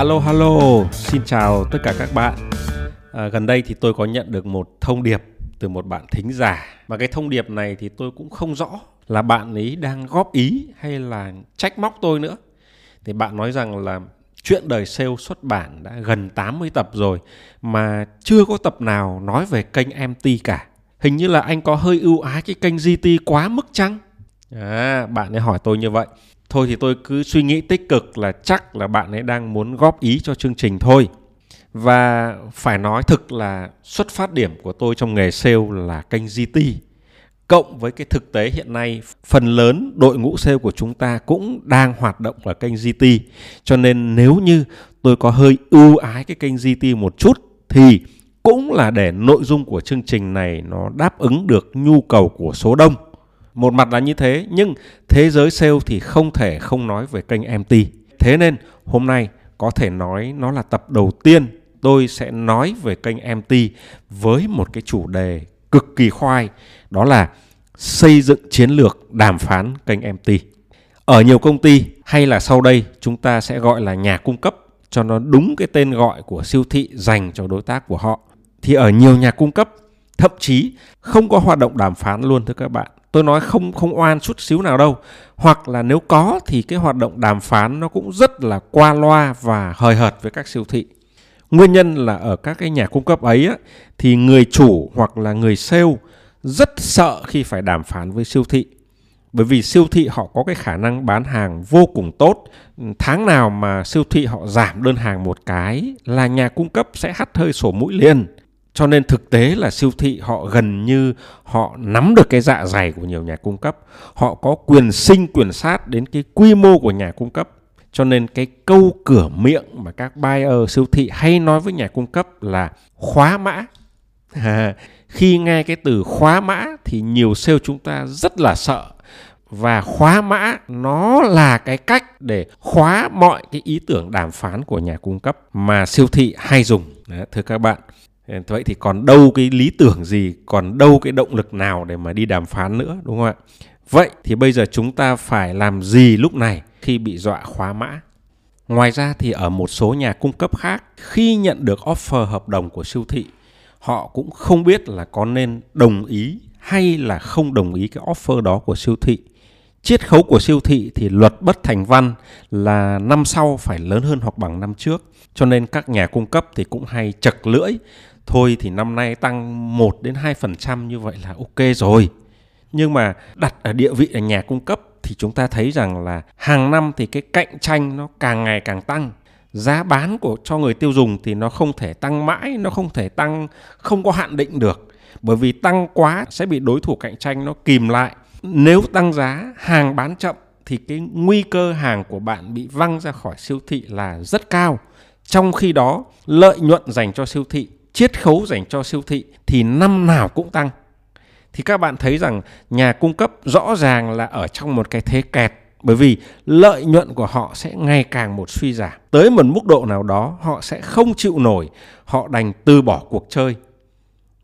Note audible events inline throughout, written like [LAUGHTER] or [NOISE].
Hello hello, xin chào tất cả các bạn. À, gần đây thì tôi có nhận được một thông điệp từ một bạn thính giả và cái thông điệp này thì tôi cũng không rõ là bạn ấy đang góp ý hay là trách móc tôi nữa. Thì bạn nói rằng là chuyện đời sale xuất bản đã gần 80 tập rồi mà chưa có tập nào nói về kênh MT cả. Hình như là anh có hơi ưu ái cái kênh GT quá mức chăng? À, bạn ấy hỏi tôi như vậy. Thôi thì tôi cứ suy nghĩ tích cực là chắc là bạn ấy đang muốn góp ý cho chương trình thôi. Và phải nói thực là xuất phát điểm của tôi trong nghề sale là kênh GT. Cộng với cái thực tế hiện nay, phần lớn đội ngũ sale của chúng ta cũng đang hoạt động ở kênh GT. Cho nên nếu như tôi có hơi ưu ái cái kênh GT một chút thì cũng là để nội dung của chương trình này nó đáp ứng được nhu cầu của số đông một mặt là như thế, nhưng thế giới sale thì không thể không nói về kênh MT. Thế nên hôm nay có thể nói nó là tập đầu tiên tôi sẽ nói về kênh MT với một cái chủ đề cực kỳ khoai, đó là xây dựng chiến lược đàm phán kênh MT. Ở nhiều công ty hay là sau đây chúng ta sẽ gọi là nhà cung cấp cho nó đúng cái tên gọi của siêu thị dành cho đối tác của họ. Thì ở nhiều nhà cung cấp thậm chí không có hoạt động đàm phán luôn thưa các bạn. Tôi nói không không oan chút xíu nào đâu. Hoặc là nếu có thì cái hoạt động đàm phán nó cũng rất là qua loa và hời hợt với các siêu thị. Nguyên nhân là ở các cái nhà cung cấp ấy á, thì người chủ hoặc là người sale rất sợ khi phải đàm phán với siêu thị. Bởi vì siêu thị họ có cái khả năng bán hàng vô cùng tốt. Tháng nào mà siêu thị họ giảm đơn hàng một cái là nhà cung cấp sẽ hắt hơi sổ mũi liền cho nên thực tế là siêu thị họ gần như họ nắm được cái dạ dày của nhiều nhà cung cấp. Họ có quyền sinh quyền sát đến cái quy mô của nhà cung cấp. Cho nên cái câu cửa miệng mà các buyer siêu thị hay nói với nhà cung cấp là khóa mã. À, [LAUGHS] khi nghe cái từ khóa mã thì nhiều sale chúng ta rất là sợ. Và khóa mã nó là cái cách để khóa mọi cái ý tưởng đàm phán của nhà cung cấp mà siêu thị hay dùng. Đấy, thưa các bạn. Ờ, vậy thì còn đâu cái lý tưởng gì, còn đâu cái động lực nào để mà đi đàm phán nữa, đúng không ạ? Vậy thì bây giờ chúng ta phải làm gì lúc này khi bị dọa khóa mã? Ngoài ra thì ở một số nhà cung cấp khác, khi nhận được offer hợp đồng của siêu thị, họ cũng không biết là có nên đồng ý hay là không đồng ý cái offer đó của siêu thị. Chiết khấu của siêu thị thì luật bất thành văn là năm sau phải lớn hơn hoặc bằng năm trước, cho nên các nhà cung cấp thì cũng hay chật lưỡi thôi thì năm nay tăng 1 đến 2% như vậy là ok rồi. Nhưng mà đặt ở địa vị là nhà cung cấp thì chúng ta thấy rằng là hàng năm thì cái cạnh tranh nó càng ngày càng tăng. Giá bán của cho người tiêu dùng thì nó không thể tăng mãi, nó không thể tăng không có hạn định được. Bởi vì tăng quá sẽ bị đối thủ cạnh tranh nó kìm lại. Nếu tăng giá, hàng bán chậm thì cái nguy cơ hàng của bạn bị văng ra khỏi siêu thị là rất cao. Trong khi đó, lợi nhuận dành cho siêu thị chiết khấu dành cho siêu thị thì năm nào cũng tăng. Thì các bạn thấy rằng nhà cung cấp rõ ràng là ở trong một cái thế kẹt bởi vì lợi nhuận của họ sẽ ngày càng một suy giảm. Tới một mức độ nào đó họ sẽ không chịu nổi họ đành từ bỏ cuộc chơi.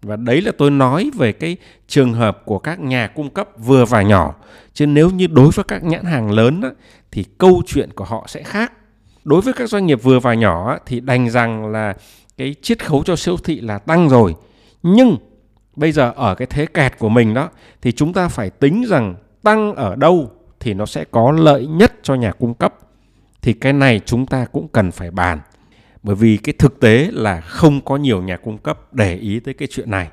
Và đấy là tôi nói về cái trường hợp của các nhà cung cấp vừa và nhỏ. Chứ nếu như đối với các nhãn hàng lớn á, thì câu chuyện của họ sẽ khác. Đối với các doanh nghiệp vừa và nhỏ á, thì đành rằng là cái chiết khấu cho siêu thị là tăng rồi. Nhưng bây giờ ở cái thế kẹt của mình đó thì chúng ta phải tính rằng tăng ở đâu thì nó sẽ có lợi nhất cho nhà cung cấp. Thì cái này chúng ta cũng cần phải bàn. Bởi vì cái thực tế là không có nhiều nhà cung cấp để ý tới cái chuyện này.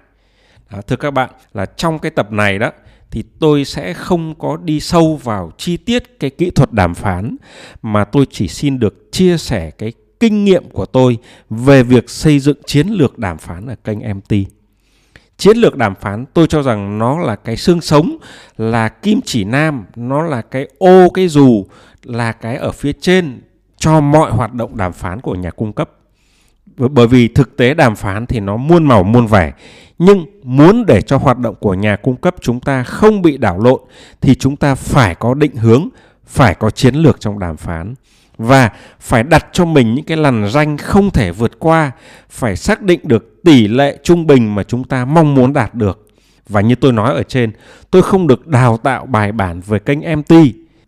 Đó, thưa các bạn là trong cái tập này đó thì tôi sẽ không có đi sâu vào chi tiết cái kỹ thuật đàm phán mà tôi chỉ xin được chia sẻ cái kinh nghiệm của tôi về việc xây dựng chiến lược đàm phán ở kênh MT. Chiến lược đàm phán tôi cho rằng nó là cái xương sống, là kim chỉ nam, nó là cái ô cái dù, là cái ở phía trên cho mọi hoạt động đàm phán của nhà cung cấp. Bởi vì thực tế đàm phán thì nó muôn màu muôn vẻ, nhưng muốn để cho hoạt động của nhà cung cấp chúng ta không bị đảo lộn thì chúng ta phải có định hướng, phải có chiến lược trong đàm phán và phải đặt cho mình những cái lằn ranh không thể vượt qua, phải xác định được tỷ lệ trung bình mà chúng ta mong muốn đạt được. Và như tôi nói ở trên, tôi không được đào tạo bài bản về kênh mt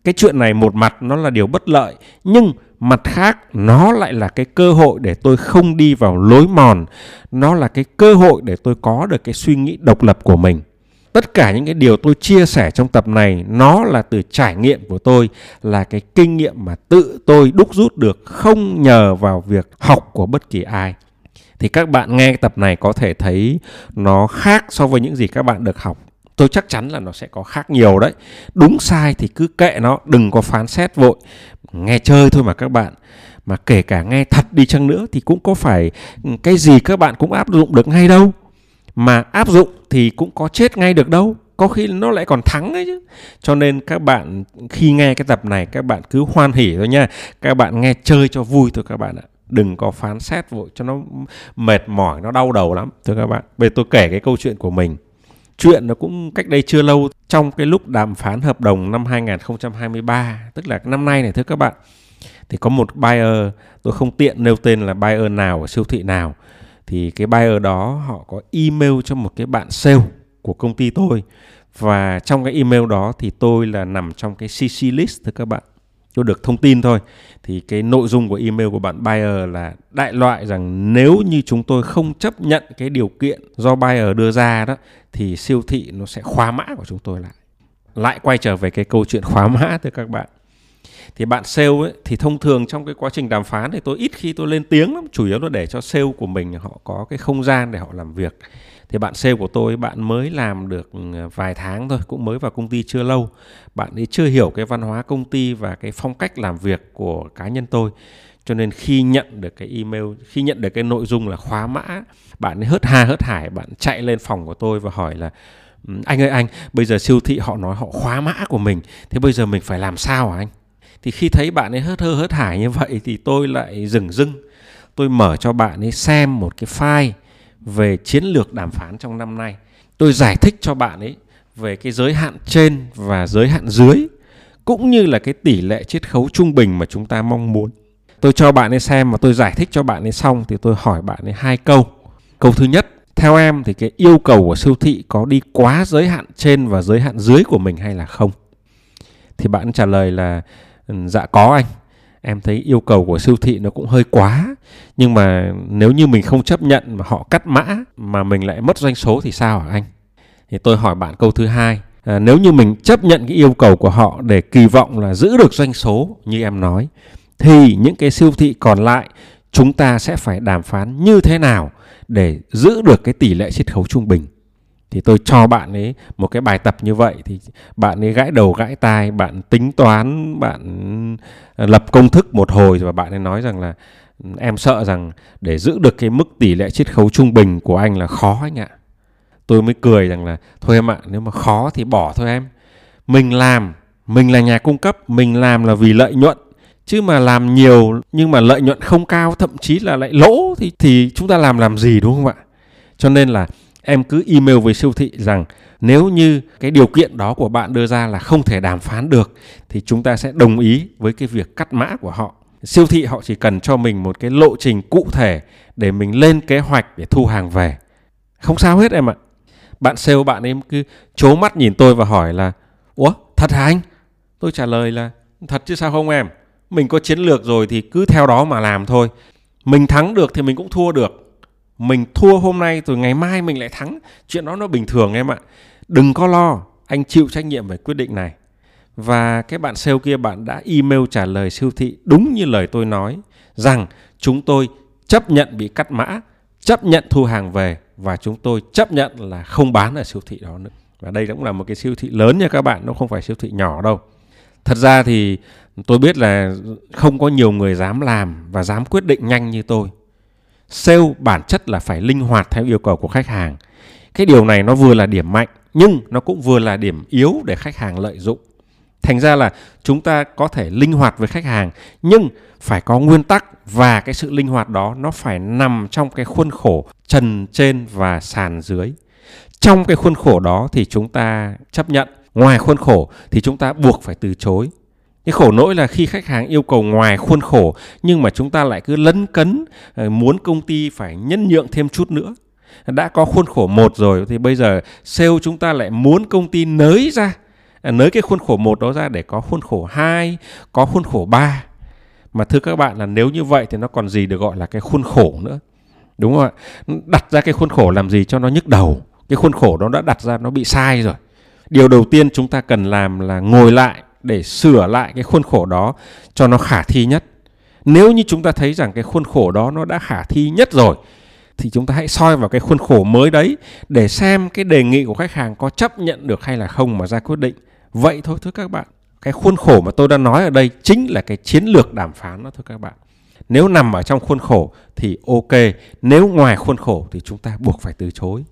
cái chuyện này một mặt nó là điều bất lợi, nhưng mặt khác nó lại là cái cơ hội để tôi không đi vào lối mòn. Nó là cái cơ hội để tôi có được cái suy nghĩ độc lập của mình tất cả những cái điều tôi chia sẻ trong tập này, nó là từ trải nghiệm của tôi, là cái kinh nghiệm mà tự tôi đúc rút được không nhờ vào việc học của bất kỳ ai. Thì các bạn nghe tập này có thể thấy nó khác so với những gì các bạn được học. Tôi chắc chắn là nó sẽ có khác nhiều đấy. Đúng sai thì cứ kệ nó, đừng có phán xét vội. Nghe chơi thôi mà các bạn. Mà kể cả nghe thật đi chăng nữa thì cũng có phải cái gì các bạn cũng áp dụng được ngay đâu mà áp dụng thì cũng có chết ngay được đâu. Có khi nó lại còn thắng ấy chứ. Cho nên các bạn, khi nghe cái tập này, các bạn cứ hoan hỉ thôi nha. Các bạn nghe chơi cho vui thôi các bạn ạ. Đừng có phán xét vội, cho nó mệt mỏi, nó đau đầu lắm. Thưa các bạn, bây giờ tôi kể cái câu chuyện của mình. Chuyện nó cũng cách đây chưa lâu, trong cái lúc đàm phán hợp đồng năm 2023 tức là năm nay này thưa các bạn, thì có một buyer, tôi không tiện nêu tên là buyer nào ở siêu thị nào thì cái buyer đó họ có email cho một cái bạn sale của công ty tôi. Và trong cái email đó thì tôi là nằm trong cái CC list thưa các bạn. Tôi được thông tin thôi. Thì cái nội dung của email của bạn buyer là đại loại rằng nếu như chúng tôi không chấp nhận cái điều kiện do buyer đưa ra đó, thì siêu thị nó sẽ khóa mã của chúng tôi lại. Lại quay trở về cái câu chuyện khóa mã thưa các bạn thì bạn sale ấy, thì thông thường trong cái quá trình đàm phán thì tôi ít khi tôi lên tiếng lắm. Chủ yếu là để cho sale của mình họ có cái không gian để họ làm việc. Thì bạn sale của tôi bạn mới làm được ừ, vài tháng thôi cũng mới vào công ty chưa lâu. Bạn ấy chưa hiểu cái văn hóa công ty và cái phong cách làm việc của cá nhân tôi. Cho nên khi nhận được cái email khi nhận được cái nội dung là khóa mã bạn ấy hớt ha hớt hải bạn chạy lên phòng của tôi và hỏi là ừ, anh ơi anh bây giờ siêu thị họ nói họ khóa mã của mình thế bây giờ mình phải làm sao hả anh? Thì khi thấy bạn ấy hớt hơ, hớt hải như vậy thì tôi lại dừng dưng tôi mở cho bạn ấy xem một cái file về chiến lược đàm phán trong năm nay. Tôi giải thích cho bạn ấy về cái giới hạn trên và giới hạn dưới, cũng như là cái tỷ lệ chiết khấu trung bình mà chúng ta mong muốn. Tôi cho bạn ấy xem và tôi giải thích cho bạn ấy xong thì tôi hỏi bạn ấy hai câu. Câu thứ nhất, theo em thì cái yêu cầu của siêu thị có đi quá giới hạn trên và giới hạn dưới của mình hay là không? Thì bạn trả lời là Ừ, dạ có anh. Em thấy yêu cầu của siêu thị nó cũng hơi quá. Nhưng mà nếu như mình không chấp nhận mà họ cắt mã mà mình lại mất doanh số thì sao hả anh? Thì tôi hỏi bạn câu thứ hai. À, nếu như mình chấp nhận cái yêu cầu của họ để kỳ vọng là giữ được doanh số như em nói thì những cái siêu thị còn lại chúng ta sẽ phải đàm phán như thế nào để giữ được cái tỷ lệ chiết khấu trung bình? Thì tôi cho bạn ấy một cái bài tập như vậy thì bạn ấy gãi đầu gãi tai, bạn tính toán, bạn ờ, lập công thức một hồi và bạn ấy nói rằng là ừ, em sợ rằng để giữ được cái mức tỷ lệ chiết khấu trung bình của anh là khó anh ạ. Tôi mới cười rằng là, thôi em ạ, nếu mà khó thì bỏ thôi em. Mình làm, mình là nhà cung cấp, mình làm là vì lợi nhuận. Chứ mà làm nhiều nhưng mà lợi nhuận không cao, thậm chí là lại lỗ thì thì chúng ta làm làm gì, đúng không ạ? Cho nên là em cứ email với siêu thị rằng nếu như cái điều kiện đó của bạn đưa ra là không thể đàm phán được, thì chúng ta sẽ đồng ý với cái việc cắt mã của họ. Siêu thị họ chỉ cần cho mình một cái lộ trình cụ thể để mình lên kế hoạch để thu hàng về. Không sao hết em ạ. Bạn sale bạn em cứ chố mắt nhìn tôi và hỏi là, ủa, thật hả anh? Tôi trả lời là, thật chứ sao không em? Mình có chiến lược rồi thì cứ theo đó mà làm thôi. Mình thắng được thì mình cũng thua được mình thua hôm nay rồi ngày mai mình lại thắng. Chuyện đó nó bình thường em ạ. Đừng có lo, anh chịu trách nhiệm về quyết định này. Và cái bạn sale kia, bạn đã email trả lời siêu thị đúng như lời tôi nói, rằng chúng tôi chấp nhận bị cắt mã, chấp nhận thu hàng về và chúng tôi chấp nhận là không bán ở siêu thị đó nữa. Và đây cũng là một cái siêu thị lớn nha các bạn, nó không phải siêu thị nhỏ đâu. Thật ra thì tôi biết là không có nhiều người dám làm và dám quyết định nhanh như tôi sale bản chất là phải linh hoạt theo yêu cầu của khách hàng. Cái điều này nó vừa là điểm mạnh, nhưng nó cũng vừa là điểm yếu để khách hàng lợi dụng. Thành ra là chúng ta có thể linh hoạt với khách hàng, nhưng phải có nguyên tắc và cái sự linh hoạt đó nó phải nằm trong cái khuôn khổ trần trên và sàn dưới. Trong cái khuôn khổ đó thì chúng ta chấp nhận, ngoài khuôn khổ thì chúng ta buộc phải từ chối cái khổ nỗi là khi khách hàng yêu cầu ngoài khuôn khổ nhưng mà chúng ta lại cứ lấn cấn ờ, muốn công ty phải nhân nhượng thêm chút nữa đã có khuôn khổ một rồi thì bây giờ sale chúng ta lại muốn công ty nới ra à, nới cái khuôn khổ một đó ra để có khuôn khổ 2, có khuôn khổ 3. Mà thưa các bạn là nếu như vậy thì nó còn gì được gọi là cái khuôn khổ nữa. Đúng không ạ? Đặt ra cái khuôn khổ làm gì cho nó nhức đầu. Cái khuôn khổ đó đã đặt ra nó bị sai rồi. Điều đầu tiên chúng ta cần làm là ngồi lại để sửa lại cái khuôn khổ đó cho nó khả thi nhất. Nếu như chúng ta thấy rằng cái khuôn khổ đó nó đã khả thi nhất rồi thì chúng ta hãy soi vào cái khuôn khổ mới đấy để xem cái đề nghị của khách hàng có chấp nhận được hay là không mà ra quyết định. Vậy thôi thưa các bạn. Cái khuôn khổ mà tôi đã nói ở đây chính là cái chiến lược đàm phán đó thưa các bạn. Nếu nằm ở trong khuôn khổ thì ok, nếu ngoài khuôn khổ thì chúng ta buộc phải từ chối.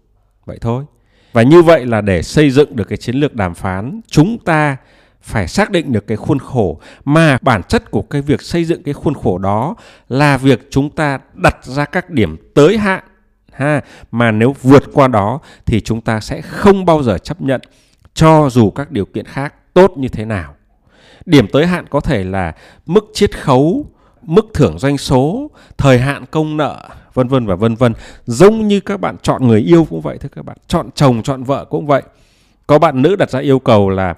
Vậy thôi. Và như vậy là để xây dựng được cái chiến lược đàm phán, chúng ta phải xác định được cái khuôn khổ mà bản chất của cái việc xây dựng cái khuôn khổ đó là việc chúng ta đặt ra các điểm tới hạn ha mà nếu vượt qua đó thì chúng ta sẽ không bao giờ chấp nhận cho dù các điều kiện khác tốt như thế nào. Điểm tới hạn có thể là mức chiết khấu, mức thưởng doanh số, thời hạn công nợ, vân vân và vân vân. Giống như các bạn chọn người yêu cũng vậy thưa các bạn, chọn chồng, chọn vợ cũng vậy. Có bạn nữ đặt ra yêu cầu là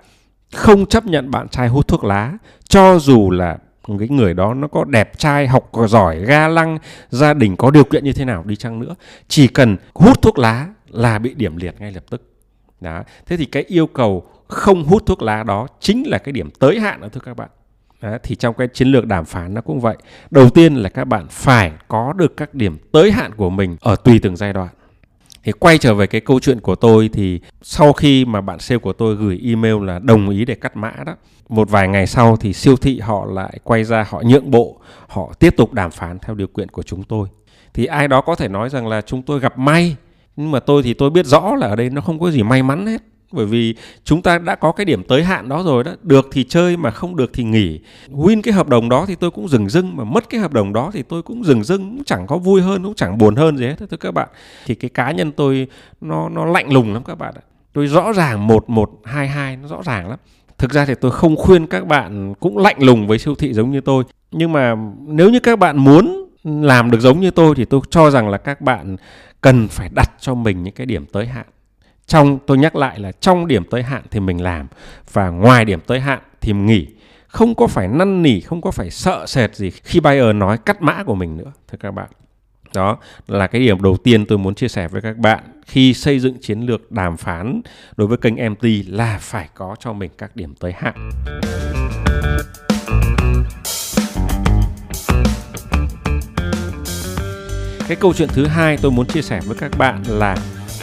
không chấp nhận bạn trai hút thuốc lá cho dù là cái người đó nó có đẹp trai học giỏi ga lăng gia đình có điều kiện như thế nào đi chăng nữa chỉ cần hút thuốc lá là bị điểm liệt ngay lập tức. Đó. Thế thì cái yêu cầu không hút thuốc lá đó chính là cái điểm tới hạn đó thưa các bạn. Đó, thì trong cái chiến lược đàm phán nó cũng vậy. Đầu tiên là các bạn phải có được các điểm tới hạn của mình ở tùy từng giai đoạn thì quay trở về cái câu chuyện của tôi thì sau khi mà bạn sale của tôi gửi email là đồng ý để cắt mã đó, một vài ngày sau thì siêu thị họ lại quay ra, họ nhượng bộ, họ tiếp tục đàm phán theo điều kiện của chúng tôi. Thì ai đó có thể nói rằng là chúng tôi gặp may, nhưng mà tôi thì tôi biết rõ là ở đây nó không có gì may mắn hết bởi vì chúng ta đã có cái điểm tới hạn đó rồi đó. Được thì chơi mà không được thì nghỉ. Win cái hợp đồng đó thì tôi cũng dừng dưng mà mất cái hợp đồng đó thì tôi cũng dừng dưng cũng chẳng có vui hơn, cũng chẳng buồn hơn gì hết, thưa các bạn. Thì cái cá nhân tôi, nó nó lạnh lùng lắm các bạn ạ. Tôi rõ ràng một một, hai hai, nó rõ ràng lắm. Thực ra thì tôi không khuyên các bạn cũng lạnh lùng với siêu thị giống như tôi. Nhưng mà nếu như các bạn muốn làm được giống như tôi thì tôi cho rằng là các bạn cần phải đặt cho mình những cái điểm tới hạn trong, tôi nhắc lại là trong điểm tới hạn thì mình làm và ngoài điểm tới hạn thì mình nghỉ. Không có phải năn nỉ, không có phải sợ sệt gì khi buyer nói cắt mã của mình nữa, thưa các bạn. Đó là cái điểm đầu tiên tôi muốn chia sẻ với các bạn khi xây dựng chiến lược đàm phán đối với kênh MT là phải có cho mình các điểm tới hạn. Cái câu chuyện thứ hai tôi muốn chia sẻ với các bạn là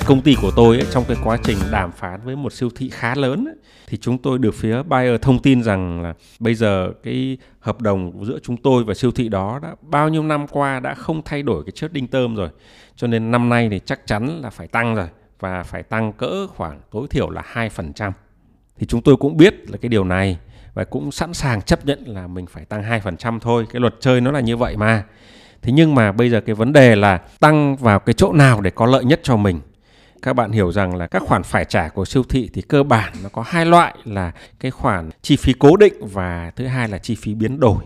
công ty của tôi ấy, trong cái quá trình đàm phán với một siêu thị khá lớn ấy, thì chúng tôi được phía buyer thông tin rằng là bây giờ cái hợp đồng giữa chúng tôi và siêu thị đó đã bao nhiêu năm qua đã không thay đổi cái chất đinh tơm rồi cho nên năm nay thì chắc chắn là phải tăng rồi và phải tăng cỡ khoảng tối thiểu là 2%. Thì chúng tôi cũng biết là cái điều này và cũng sẵn sàng chấp nhận là mình phải tăng 2% thôi. Cái luật chơi nó là như vậy mà. Thế nhưng mà bây giờ cái vấn đề là tăng vào cái chỗ nào để có lợi nhất cho mình các bạn hiểu rằng là các khoản phải trả của siêu thị thì cơ bản nó có hai loại là cái khoản chi phí cố định và thứ hai là chi phí biến đổi.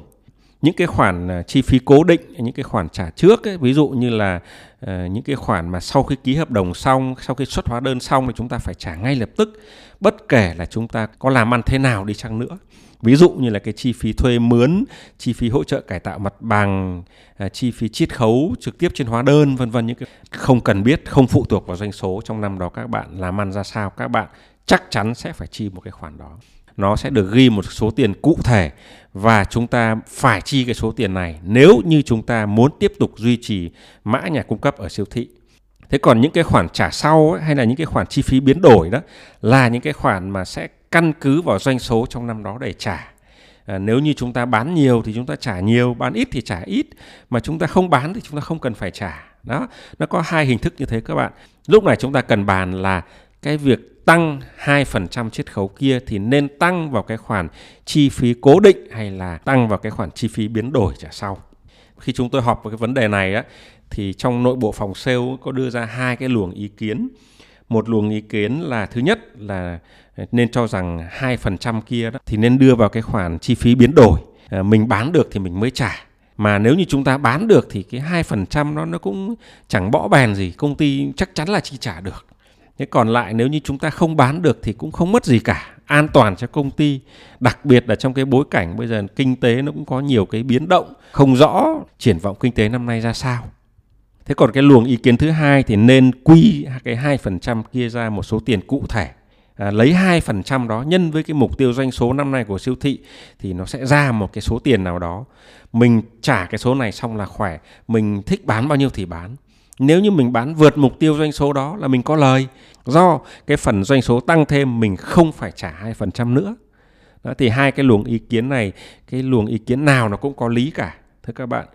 Những cái khoản à, chi phí cố định những cái khoản trả trước ấy, ví dụ như là uh, những cái khoản mà sau khi ký hợp đồng xong sau khi xuất hóa đơn xong thì chúng ta phải trả ngay lập tức bất kể là chúng ta có làm ăn thế nào đi chăng nữa ví dụ như là cái chi phí thuê mướn chi phí hỗ trợ cải tạo mặt bằng à, chi phí chiết khấu trực tiếp trên hóa đơn vân vân những cái không cần biết không phụ thuộc vào doanh số trong năm đó các bạn làm ăn ra sao các bạn chắc chắn sẽ phải chi một cái khoản đó. Nó sẽ được ghi một số tiền cụ thể và chúng ta phải chi cái số tiền này nếu như chúng ta muốn tiếp tục duy trì mã nhà cung cấp ở siêu thị. Thế còn những cái khoản trả sau ấy, hay là những cái khoản chi phí biến đổi đó là những cái khoản mà sẽ căn cứ vào doanh số trong năm đó để trả. À, nếu như chúng ta bán nhiều thì chúng ta trả nhiều bán ít thì trả ít. Mà chúng ta không bán thì chúng ta không cần phải trả. Đó nó có hai hình thức như thế các bạn. Lúc này chúng ta cần bàn là cái việc tăng 2% chiết khấu kia thì nên tăng vào cái khoản chi phí cố định hay là tăng vào cái khoản chi phí biến đổi trả sau. Khi chúng tôi họp về cái vấn đề này á thì trong nội bộ phòng sale có đưa ra hai cái luồng ý kiến. Một luồng ý kiến là thứ nhất là nên cho rằng 2% kia đó thì nên đưa vào cái khoản chi phí biến đổi. Ờ, mình bán được thì mình mới trả. Mà nếu như chúng ta bán được thì cái hai phần trăm nó cũng chẳng bỏ bèn gì, công ty chắc chắn là chi trả được. Thế còn lại nếu như chúng ta không bán được thì cũng không mất gì cả. An toàn cho công ty, đặc biệt là trong cái bối cảnh bây giờ kinh tế nó cũng có nhiều cái biến động, không rõ triển vọng kinh tế năm nay ra sao. Thế còn cái luồng ý kiến thứ hai thì nên quy cái hai phần trăm kia ra một số tiền cụ thể à, lấy hai phần trăm đó nhân với cái mục tiêu doanh số năm nay của siêu thị thì nó sẽ ra một cái số tiền nào đó. Mình trả cái số này xong là khỏe. Mình thích bán bao nhiêu thì bán. Nếu như mình bán vượt mục tiêu doanh số đó là mình có lời. Do cái phần doanh số tăng thêm mình không phải trả hai phần trăm nữa. Đó, thì hai cái luồng ý kiến này cái luồng ý kiến nào nó cũng có lý cả thưa các bạn.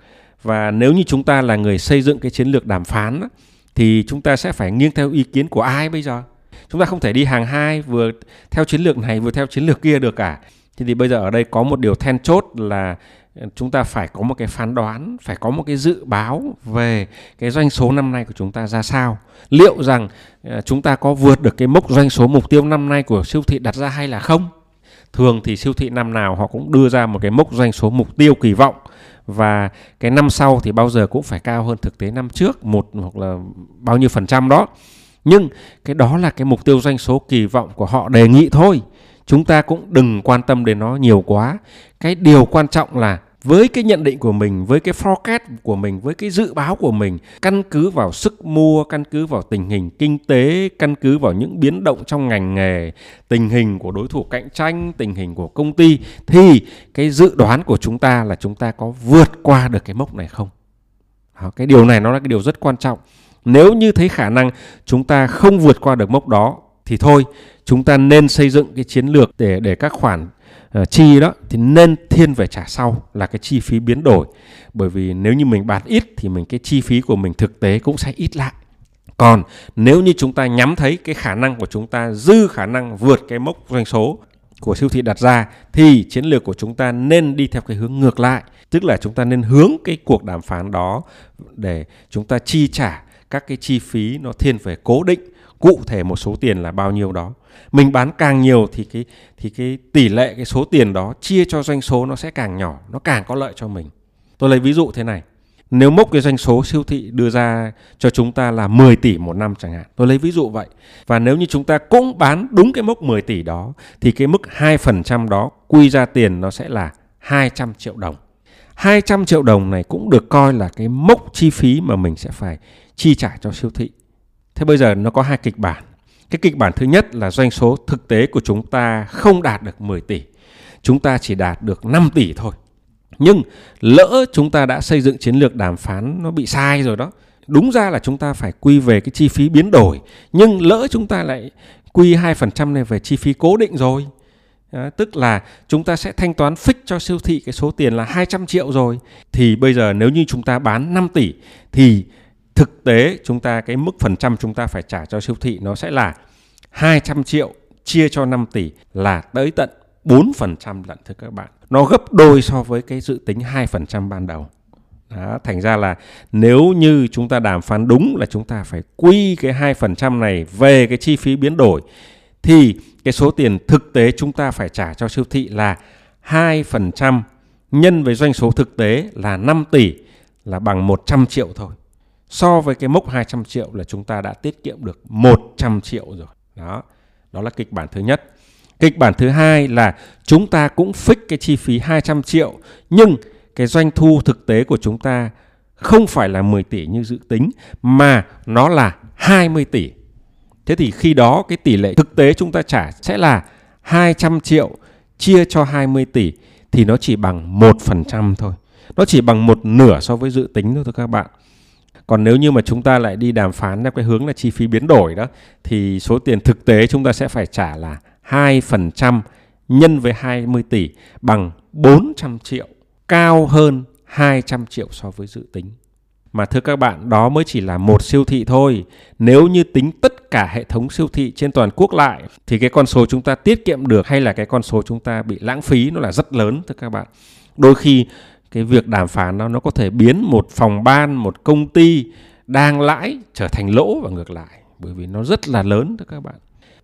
Và nếu như chúng ta là người xây dựng cái chiến lược đàm phán đó, thì chúng ta sẽ phải nghiêng theo ý kiến của ai bây giờ? Chúng ta không thể đi hàng hai vừa theo chiến lược này, vừa theo chiến lược kia được cả. Thế thì bây giờ ở đây có một điều then chốt là ờ, chúng ta phải có một cái phán đoán, phải có một cái dự báo về cái doanh số năm nay của chúng ta ra sao. Liệu rằng ờ, chúng ta có vượt được cái mốc doanh số mục tiêu năm nay của siêu thị đặt ra hay là không? Thường thì siêu thị năm nào họ cũng đưa ra một cái mốc doanh số mục tiêu kỳ vọng và cái năm sau thì bao giờ cũng phải cao hơn thực tế năm trước một hoặc là bao nhiêu phần trăm đó nhưng cái đó là cái mục tiêu doanh số kỳ vọng của họ đề nghị thôi. Chúng ta cũng đừng quan tâm đến nó nhiều quá. Cái điều quan trọng là với cái nhận định của mình với cái forecast của mình với cái dự báo của mình căn cứ vào sức mua căn cứ vào tình hình kinh tế căn cứ vào những biến động trong ngành nghề tình hình của đối thủ cạnh tranh tình hình của công ty thì cái dự đoán của chúng ta là chúng ta có vượt qua được cái mốc này không? Đó, cái điều này nó là cái điều rất quan trọng nếu như thấy khả năng chúng ta không vượt qua được mốc đó thì thôi chúng ta nên xây dựng cái chiến lược để để các khoản uh, chi đó thì nên thiên về trả sau là cái chi phí biến đổi. Bởi vì nếu như mình bán ít thì mình cái chi phí của mình thực tế cũng sẽ ít lại. Còn nếu như chúng ta nhắm thấy cái khả năng của chúng ta dư khả năng vượt cái mốc doanh số của siêu thị đặt ra thì chiến lược của chúng ta nên đi theo cái hướng ngược lại. Tức là chúng ta nên hướng cái cuộc đàm phán đó để chúng ta chi trả các cái chi phí nó thiên về cố định, cụ thể một số tiền là bao nhiêu đó mình bán càng nhiều thì cái thì cái tỷ lệ cái số tiền đó chia cho doanh số nó sẽ càng nhỏ, nó càng có lợi cho mình tôi lấy ví dụ thế này, nếu mốc cái doanh số siêu thị đưa ra cho chúng ta là 10 tỷ một năm chẳng hạn. Tôi lấy ví dụ vậy. Và nếu như chúng ta cũng bán đúng cái mốc 10 tỷ đó, thì cái mức 2% đó quy ra tiền nó sẽ là 200 triệu đồng. 200 triệu đồng này cũng được coi là cái mốc chi phí mà mình sẽ phải chi trả cho siêu thị. Thế bây giờ nó có hai kịch bản. Cái kịch bản thứ nhất là doanh số thực tế của chúng ta không đạt được 10 tỷ. Chúng ta chỉ đạt được 5 tỷ thôi. Nhưng lỡ chúng ta đã xây dựng chiến lược đàm phán nó bị sai rồi đó. Đúng ra là chúng ta phải quy về cái chi phí biến đổi. Nhưng lỡ chúng ta lại quy 2% này về chi phí cố định rồi. À, tức là chúng ta sẽ thanh toán fix cho siêu thị cái số tiền là 200 triệu rồi. Thì bây giờ nếu như chúng ta bán 5 tỷ thì thực tế chúng ta cái mức phần trăm chúng ta phải trả cho siêu thị nó sẽ là 200 triệu chia cho 5 tỷ là tới tận 4% lận thưa các bạn. Nó gấp đôi so với cái dự tính 2% ban đầu. Đó, thành ra là nếu như chúng ta đàm phán đúng là chúng ta phải quy cái 2% này về cái chi phí biến đổi thì cái số tiền thực tế chúng ta phải trả cho siêu thị là 2% nhân với doanh số thực tế là 5 tỷ là bằng 100 triệu thôi so với cái mốc 200 triệu là chúng ta đã tiết kiệm được 100 triệu rồi. Đó, đó là kịch bản thứ nhất. Kịch bản thứ hai là chúng ta cũng fix cái chi phí 200 triệu nhưng cái doanh thu thực tế của chúng ta không phải là 10 tỷ như dự tính mà nó là 20 tỷ. Thế thì khi đó cái tỷ lệ thực tế chúng ta trả sẽ là 200 triệu chia cho 20 tỷ thì nó chỉ bằng 1% thôi. Nó chỉ bằng một nửa so với dự tính thôi thôi các bạn còn nếu như mà chúng ta lại đi đàm phán theo cái hướng là chi phí biến đổi đó thì số tiền thực tế chúng ta sẽ phải trả là 2% nhân với 20 tỷ bằng 400 triệu cao hơn 200 triệu so với dự tính. Mà thưa các bạn, đó mới chỉ là một siêu thị thôi. Nếu như tính tất cả hệ thống siêu thị trên toàn quốc lại thì cái con số chúng ta tiết kiệm được hay là cái con số chúng ta bị lãng phí nó là rất lớn thưa các bạn. Đôi khi cái việc đàm phán nó nó có thể biến một phòng ban, một công ty đang lãi trở thành lỗ và ngược lại, bởi vì nó rất là lớn, thưa các bạn.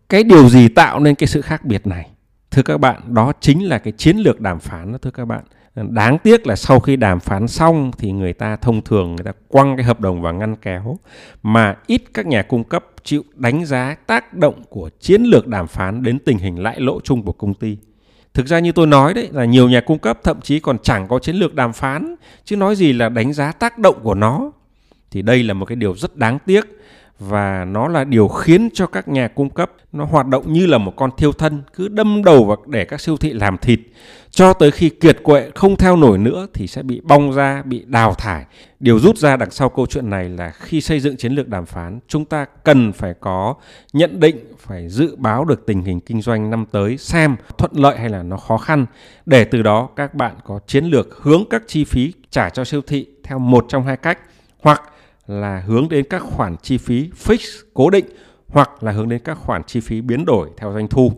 Cái điều gì tạo nên cái sự khác biệt này? Thưa các bạn, đó chính là cái chiến lược đàm phán đó, thưa các bạn. Đáng tiếc là sau khi đàm phán xong thì người ta thông thường người ta quăng cái hợp đồng vào ngăn kéo, mà ít các nhà cung cấp chịu đánh giá tác động của chiến lược đàm phán đến tình hình lãi lỗ chung của công ty. Thực ra như tôi nói đấy, là nhiều nhà cung cấp thậm chí còn chẳng có chiến lược đàm phán, chứ nói gì là đánh giá tác động của nó. Thì đây là một cái điều rất đáng tiếc và nó là điều khiến cho các nhà cung cấp nó hoạt động như là một con thiêu thân, cứ đâm đầu vào để các siêu thị làm thịt cho tới khi kiệt quệ không theo nổi nữa thì sẽ bị bong ra, bị đào thải. Điều rút ra đằng sau câu chuyện này là khi xây dựng chiến lược đàm phán, chúng ta cần phải có nhận định, phải dự báo được tình hình kinh doanh năm tới, xem thuận lợi hay là nó khó khăn. Để từ đó các bạn có chiến lược hướng các chi phí trả cho siêu thị theo một trong hai cách. Hoặc là hướng đến các khoản chi phí fix cố định, hoặc là hướng đến các khoản chi phí biến đổi theo doanh thu.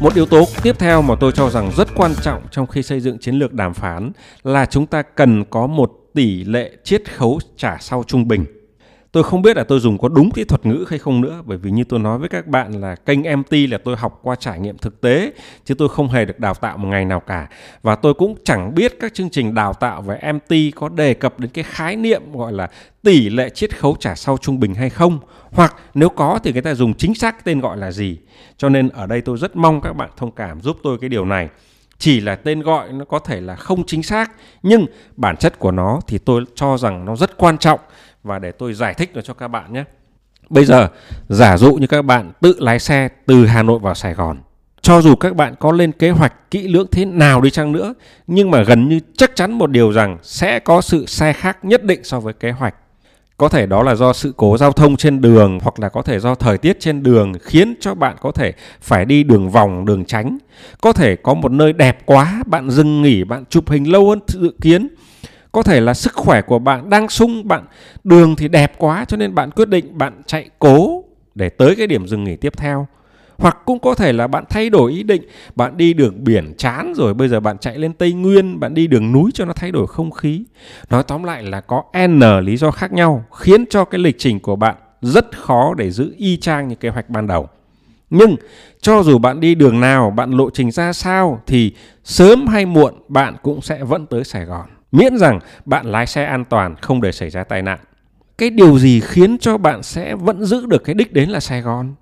Một yếu tố tiếp theo mà tôi cho rằng rất quan trọng trong khi xây dựng chiến lược đàm phán là chúng ta cần có một tỷ lệ chiết khấu trả sau trung bình tôi không biết là tôi dùng có đúng kỹ thuật ngữ hay không nữa, bởi vì như tôi nói với các bạn là kênh MT là tôi học qua trải nghiệm thực tế, chứ tôi không hề được đào tạo một ngày nào cả. Và tôi cũng chẳng biết các chương trình đào tạo về MT có đề cập đến cái khái niệm gọi là tỷ lệ chiết khấu trả sau trung bình hay không, hoặc nếu có thì người ta dùng chính xác tên gọi là gì. Cho nên ở đây tôi rất mong các bạn thông cảm giúp tôi cái điều này. Chỉ là tên gọi nó có thể là không chính xác, nhưng bản chất của nó thì tôi cho rằng nó rất quan trọng và để tôi giải thích nó cho các bạn nhé. Bây giờ, giả dụ như các bạn tự lái xe từ Hà Nội vào Sài Gòn. Cho dù các bạn có lên kế hoạch kỹ lưỡng thế nào đi chăng nữa, nhưng mà gần như chắc chắn một điều rằng sẽ có sự sai khác nhất định so với kế hoạch. Có thể đó là do sự cố giao thông trên đường hoặc là có thể do thời tiết trên đường khiến cho bạn có thể phải đi đường vòng, đường tránh. Có thể có một nơi đẹp quá, bạn dừng nghỉ, bạn chụp hình lâu hơn dự kiến có thể là sức khỏe của bạn đang sung, bạn đường thì đẹp quá cho nên bạn quyết định bạn chạy cố để tới cái điểm dừng nghỉ tiếp theo. Hoặc cũng có thể là bạn thay đổi ý định, bạn đi đường biển chán rồi, bây giờ bạn chạy lên tây nguyên, bạn đi đường núi cho nó thay đổi không khí. Nói tóm lại là có n lý do khác nhau, khiến cho cái lịch trình của bạn rất khó để giữ y chang như kế hoạch ban đầu. Nhưng cho dù bạn đi đường nào, bạn lộ trình ra sao thì sớm hay muộn bạn cũng sẽ vẫn tới sài gòn miễn rằng bạn lái xe an toàn, không để xảy ra tai nạn. Cái điều gì khiến cho bạn sẽ vẫn giữ được cái đích đến là sài gòn?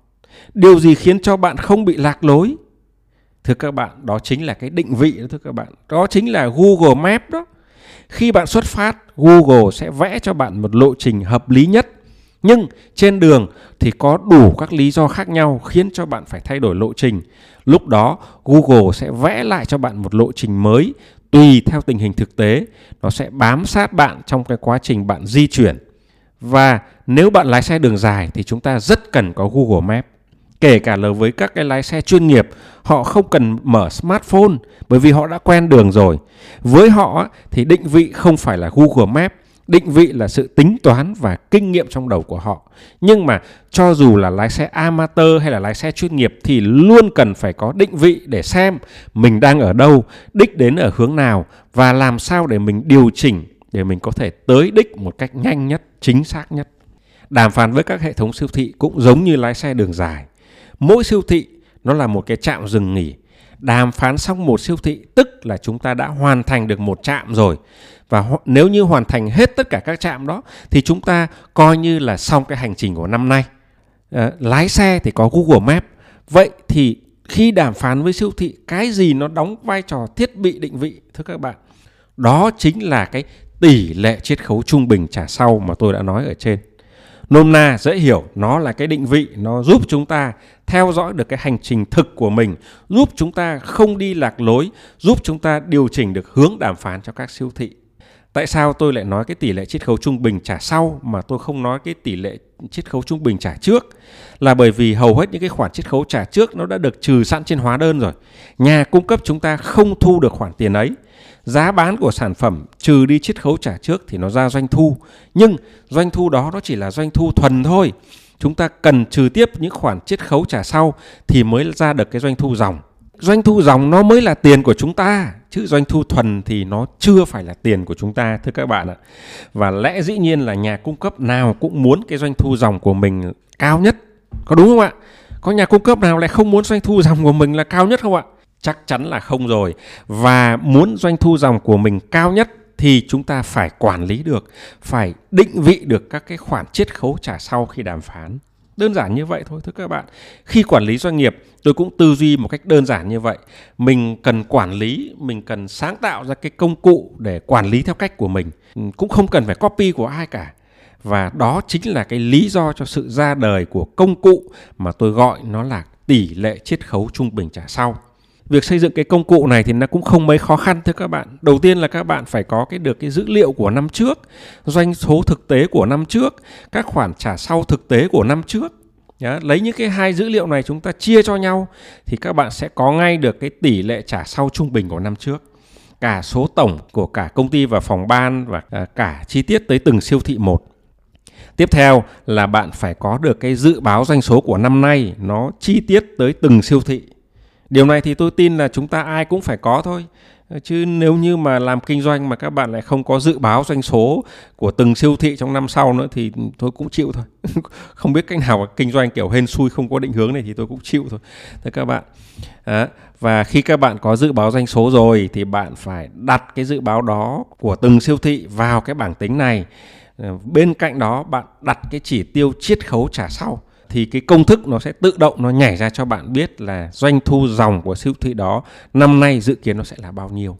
Điều gì khiến cho bạn không bị lạc lối? Thưa các bạn, đó chính là cái định vị đó, thưa các bạn. Đó chính là google maps đó. Khi bạn xuất phát, google sẽ vẽ cho bạn một lộ trình hợp lý nhất. Nhưng trên đường thì có đủ các lý do khác nhau khiến cho bạn phải thay đổi lộ trình. Lúc đó, google sẽ vẽ lại cho bạn một lộ trình mới tùy theo tình hình thực tế, nó sẽ bám sát bạn trong cái quá trình bạn di chuyển. Và nếu bạn lái xe đường dài thì chúng ta rất cần có Google Maps. Kể cả là với các cái lái xe chuyên nghiệp, họ không cần mở smartphone bởi vì họ đã quen đường rồi. Với họ thì định vị không phải là Google Maps định vị là sự tính toán và kinh nghiệm trong đầu của họ. Nhưng mà cho dù là lái xe amateur hay là lái xe chuyên nghiệp thì luôn cần phải có định vị để xem mình đang ở đâu, đích đến ở hướng nào và làm sao để mình điều chỉnh để mình có thể tới đích một cách nhanh nhất, chính xác nhất. Đàm phán với các hệ thống siêu thị cũng giống như lái xe đường dài. Mỗi siêu thị nó là một cái trạm dừng nghỉ đàm phán xong một siêu thị tức là chúng ta đã hoàn thành được một trạm rồi. Và nếu như hoàn thành hết tất cả các trạm đó thì chúng ta coi như là xong cái hành trình của năm nay. À, lái xe thì có Google Maps vậy thì khi đàm phán với siêu thị cái gì nó đóng vai trò thiết bị định vị thưa các bạn? Đó chính là cái tỷ lệ chiết khấu trung bình trả sau mà tôi đã nói ở trên. Nôm na dễ hiểu nó là cái định vị nó giúp chúng ta theo dõi được cái hành trình thực của mình, giúp chúng ta không đi lạc lối, giúp chúng ta điều chỉnh được hướng đàm phán cho các siêu thị. Tại sao tôi lại nói cái tỷ lệ chiết khấu trung bình trả sau mà tôi không nói cái tỷ lệ chiết khấu trung bình trả trước? Là bởi vì hầu hết những cái khoản chiết khấu trả trước nó đã được trừ sẵn trên hóa đơn rồi. Nhà cung cấp chúng ta không thu được khoản tiền ấy. Giá bán của sản phẩm trừ đi chiết khấu trả trước thì nó ra doanh thu. Nhưng doanh thu đó nó chỉ là doanh thu thuần thôi chúng ta cần trừ tiếp những khoản chiết khấu trả sau thì mới ra được cái doanh thu dòng. Doanh thu dòng nó mới là tiền của chúng ta, chứ doanh thu thuần thì nó chưa phải là tiền của chúng ta, thưa các bạn ạ. Và lẽ dĩ nhiên là nhà cung cấp nào cũng muốn cái doanh thu dòng của mình cao nhất, có đúng không ạ? Có nhà cung cấp nào lại không muốn doanh thu dòng của mình là cao nhất không ạ? Chắc chắn là không rồi. Và muốn doanh thu dòng của mình cao nhất thì chúng ta phải quản lý được, phải định vị được các cái khoản chiết khấu trả sau khi đàm phán. Đơn giản như vậy thôi, thưa các bạn. Khi quản lý doanh nghiệp, tôi cũng tư duy một cách đơn giản như vậy. Mình cần quản lý, mình cần sáng tạo ra cái công cụ để quản lý theo cách của mình. Ừ, cũng không cần phải copy của ai cả. Và đó chính là cái lý do cho sự ra đời của công cụ mà tôi gọi nó là tỷ lệ chiết khấu trung bình trả sau việc xây dựng cái công cụ này thì nó cũng không mấy khó khăn thưa các bạn. Đầu tiên là các bạn phải có cái được cái dữ liệu của năm trước doanh số thực tế của năm trước các khoản trả sau thực tế của năm trước. Nhá, lấy những cái hai dữ liệu này chúng ta chia cho nhau thì các bạn sẽ có ngay được cái tỷ lệ trả sau trung bình của năm trước. Cả số tổng của cả công ty và phòng ban và à, cả chi tiết tới từng siêu thị một. Tiếp theo là bạn phải có được cái dự báo doanh số của năm nay nó chi tiết tới từng siêu thị điều này thì tôi tin là chúng ta ai cũng phải có thôi. Chứ nếu như mà làm kinh doanh mà các bạn lại không có dự báo doanh số của từng siêu thị trong năm sau nữa thì tôi cũng chịu thôi. [LAUGHS] Không biết cách nào kinh doanh kiểu hên xui không có định hướng này thì tôi cũng chịu thôi. Thưa các bạn à, và khi các bạn có dự báo doanh số rồi thì bạn phải đặt cái dự báo đó của từng siêu thị vào cái bảng tính này. Ờ, bên cạnh đó bạn đặt cái chỉ tiêu chiết khấu trả sau thì cái công thức nó sẽ tự động nó nhảy ra cho bạn biết là doanh thu dòng của siêu thị đó năm nay dự kiến nó sẽ là bao nhiêu.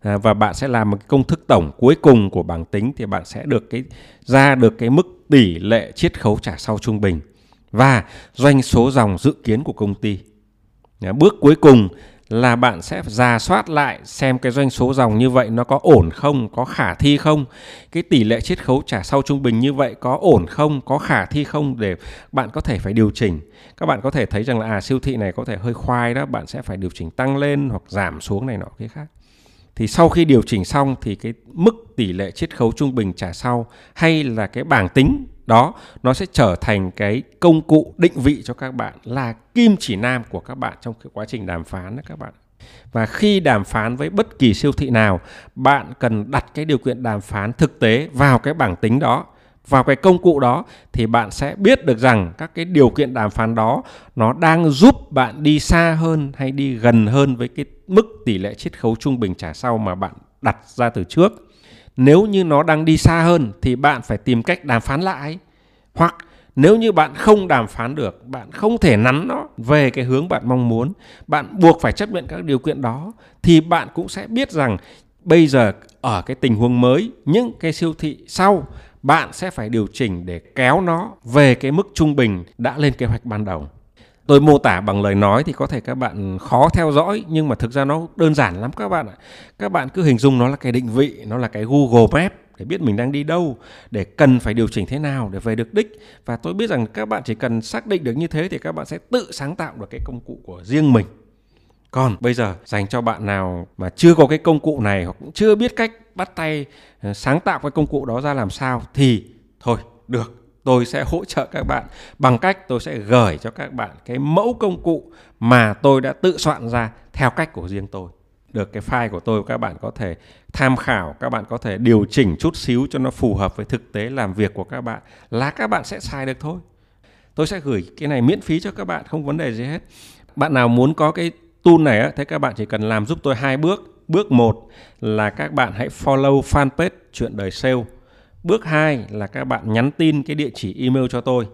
À, và bạn sẽ làm một cái công thức tổng cuối cùng của bảng tính thì bạn sẽ được cái ra được cái mức tỷ lệ chiết khấu trả sau trung bình. Và doanh số dòng dự kiến của công ty. À, bước cuối cùng là bạn sẽ ra soát lại xem cái doanh số dòng như vậy nó có ổn không, có khả thi không, cái tỷ lệ chiết khấu trả sau trung bình như vậy có ổn không, có khả thi không để bạn có thể phải điều chỉnh. Các bạn có thể thấy rằng là à siêu thị này có thể hơi khoai đó, bạn sẽ phải điều chỉnh tăng lên hoặc giảm xuống này nọ cái khác. Thì sau khi điều chỉnh xong thì cái mức tỷ lệ chiết khấu trung bình trả sau hay là cái bảng tính đó, nó sẽ trở thành cái công cụ định vị cho các bạn là kim chỉ nam của các bạn trong cái quá trình đàm phán đó các bạn. Và khi đàm phán với bất kỳ siêu thị nào, bạn cần đặt cái điều kiện đàm phán thực tế vào cái bảng tính đó. Vào cái công cụ đó thì bạn sẽ biết được rằng các cái điều kiện đàm phán đó nó đang giúp bạn đi xa hơn hay đi gần hơn với cái mức tỷ lệ chiết khấu trung bình trả sau mà bạn đặt ra từ trước nếu như nó đang đi xa hơn thì bạn phải tìm cách đàm phán lại. Hoặc nếu như bạn không đàm phán được, bạn không thể nắn nó về cái hướng bạn mong muốn, bạn buộc phải chấp nhận các điều kiện đó, thì bạn cũng sẽ biết rằng bây giờ ở cái tình huống mới, những cái siêu thị sau, bạn sẽ phải điều chỉnh để kéo nó về cái mức trung bình đã lên kế hoạch ban đầu tôi mô tả bằng lời nói thì có thể các bạn khó theo dõi, nhưng mà thực ra nó đơn giản lắm các bạn ạ. Các bạn cứ hình dung nó là cái định vị, nó là cái google map để biết mình đang đi đâu, để cần phải điều chỉnh thế nào để về được đích. Và tôi biết rằng các bạn chỉ cần xác định được như thế thì các bạn sẽ tự sáng tạo được cái công cụ của riêng mình. Còn bây giờ, dành cho bạn nào mà chưa có cái công cụ này hoặc cũng chưa biết cách bắt tay ờ, sáng tạo cái công cụ đó ra làm sao thì thôi, được tôi sẽ hỗ trợ các bạn. Bằng cách tôi sẽ gửi cho các bạn cái mẫu công cụ mà tôi đã tự soạn ra theo cách của riêng tôi. Được cái file của tôi, các bạn có thể tham khảo, các bạn có thể điều chỉnh chút xíu cho nó phù hợp với thực tế làm việc của các bạn là các bạn sẽ xài được thôi. Tôi sẽ gửi cái này miễn phí cho các bạn, không vấn đề gì hết. Bạn nào muốn có cái tool này á, thế các bạn chỉ cần làm giúp tôi hai bước. Bước một là các bạn hãy follow fanpage chuyện đời sale. Bước 2 là các bạn nhắn tin cái địa chỉ email cho tôi.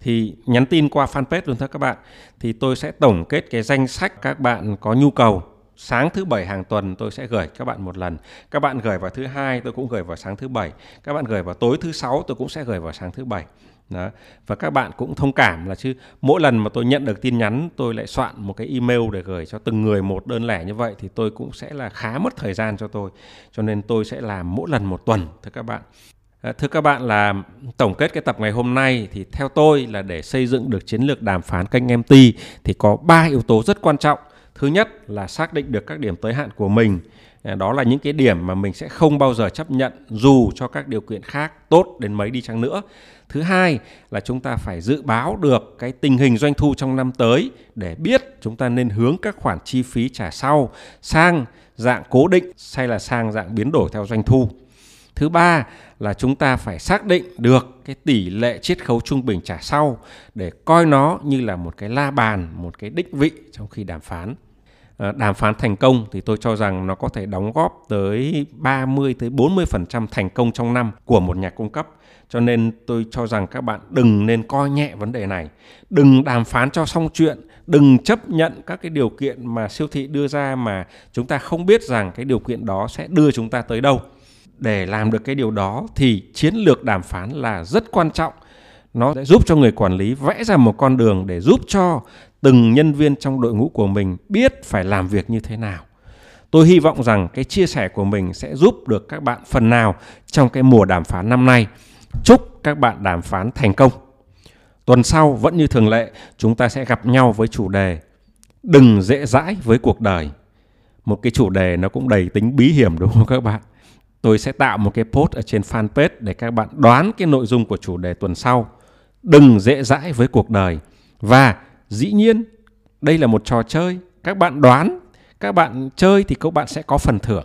Thì nhắn tin qua fanpage luôn thôi các bạn. Thì tôi sẽ tổng kết cái danh sách các bạn có nhu cầu. Sáng thứ bảy hàng tuần tôi sẽ gửi các bạn một lần. Các bạn gửi vào thứ hai, tôi cũng gửi vào sáng thứ bảy. Các bạn gửi vào tối thứ sáu, tôi cũng sẽ gửi vào sáng thứ bảy. Đó. Và các bạn cũng thông cảm là chứ, mỗi lần mà tôi nhận được tin nhắn, tôi lại soạn một cái email để gửi cho từng người một đơn lẻ như vậy, thì tôi cũng sẽ là khá mất thời gian cho tôi. Cho nên tôi sẽ làm mỗi lần một tuần, thưa các bạn. Ờ, thưa các bạn là tổng kết cái tập ngày hôm nay thì theo tôi là để xây dựng được chiến lược đàm phán kênh MT thì có ba yếu tố rất quan trọng. Thứ nhất là xác định được các điểm tới hạn của mình. Ờ, đó là những cái điểm mà mình sẽ không bao giờ chấp nhận dù cho các điều kiện khác tốt đến mấy đi chăng nữa. Thứ hai là chúng ta phải dự báo được cái tình hình doanh thu trong năm tới để biết chúng ta nên hướng các khoản chi phí trả sau sang dạng cố định hay là sang dạng biến đổi theo doanh thu. Thứ ba là chúng ta phải xác định được cái tỷ lệ chiết khấu trung bình trả sau để coi nó như là một cái la bàn, một cái đích vị trong khi đàm phán. Ờ, đàm phán thành công thì tôi cho rằng nó có thể đóng góp tới 30 tới 40% thành công trong năm của một nhà cung cấp. Cho nên tôi cho rằng các bạn đừng nên coi nhẹ vấn đề này. Đừng đàm phán cho xong chuyện, đừng chấp nhận các cái điều kiện mà siêu thị đưa ra mà chúng ta không biết rằng cái điều kiện đó sẽ đưa chúng ta tới đâu. Để làm được cái điều đó thì chiến lược đàm phán là rất quan trọng nó sẽ giúp cho người quản lý vẽ ra một con đường để giúp cho từng nhân viên trong đội ngũ của mình biết phải làm việc như thế nào. Tôi hy vọng rằng cái chia sẻ của mình sẽ giúp được các bạn phần nào trong cái mùa đàm phán năm nay. Chúc các bạn đàm phán thành công. Tuần sau vẫn như thường lệ, chúng ta sẽ gặp nhau với chủ đề Đừng dễ dãi với cuộc đời. Một cái chủ đề nó cũng đầy tính bí hiểm đúng không các bạn? Tôi sẽ tạo một cái post ở trên fanpage để các bạn đoán cái nội dung của chủ đề tuần sau. Đừng dễ dãi với cuộc đời. Và dĩ nhiên đây là một trò chơi. Các bạn đoán các bạn chơi thì các bạn sẽ có phần thưởng.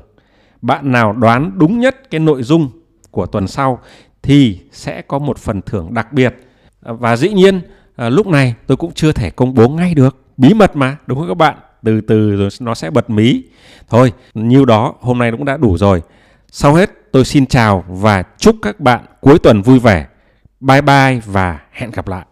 Bạn nào đoán đúng nhất cái nội dung của tuần sau thì sẽ có một phần thưởng đặc biệt. Và dĩ nhiên à, lúc này tôi cũng chưa thể công bố ngay được. Bí mật mà đúng không các bạn? Từ từ rồi nó sẽ bật mí. Thôi nhiêu đó hôm nay cũng đã đủ rồi. Sau hết, tôi xin chào và chúc các bạn cuối tuần vui vẻ. Bye bye và hẹn gặp lại.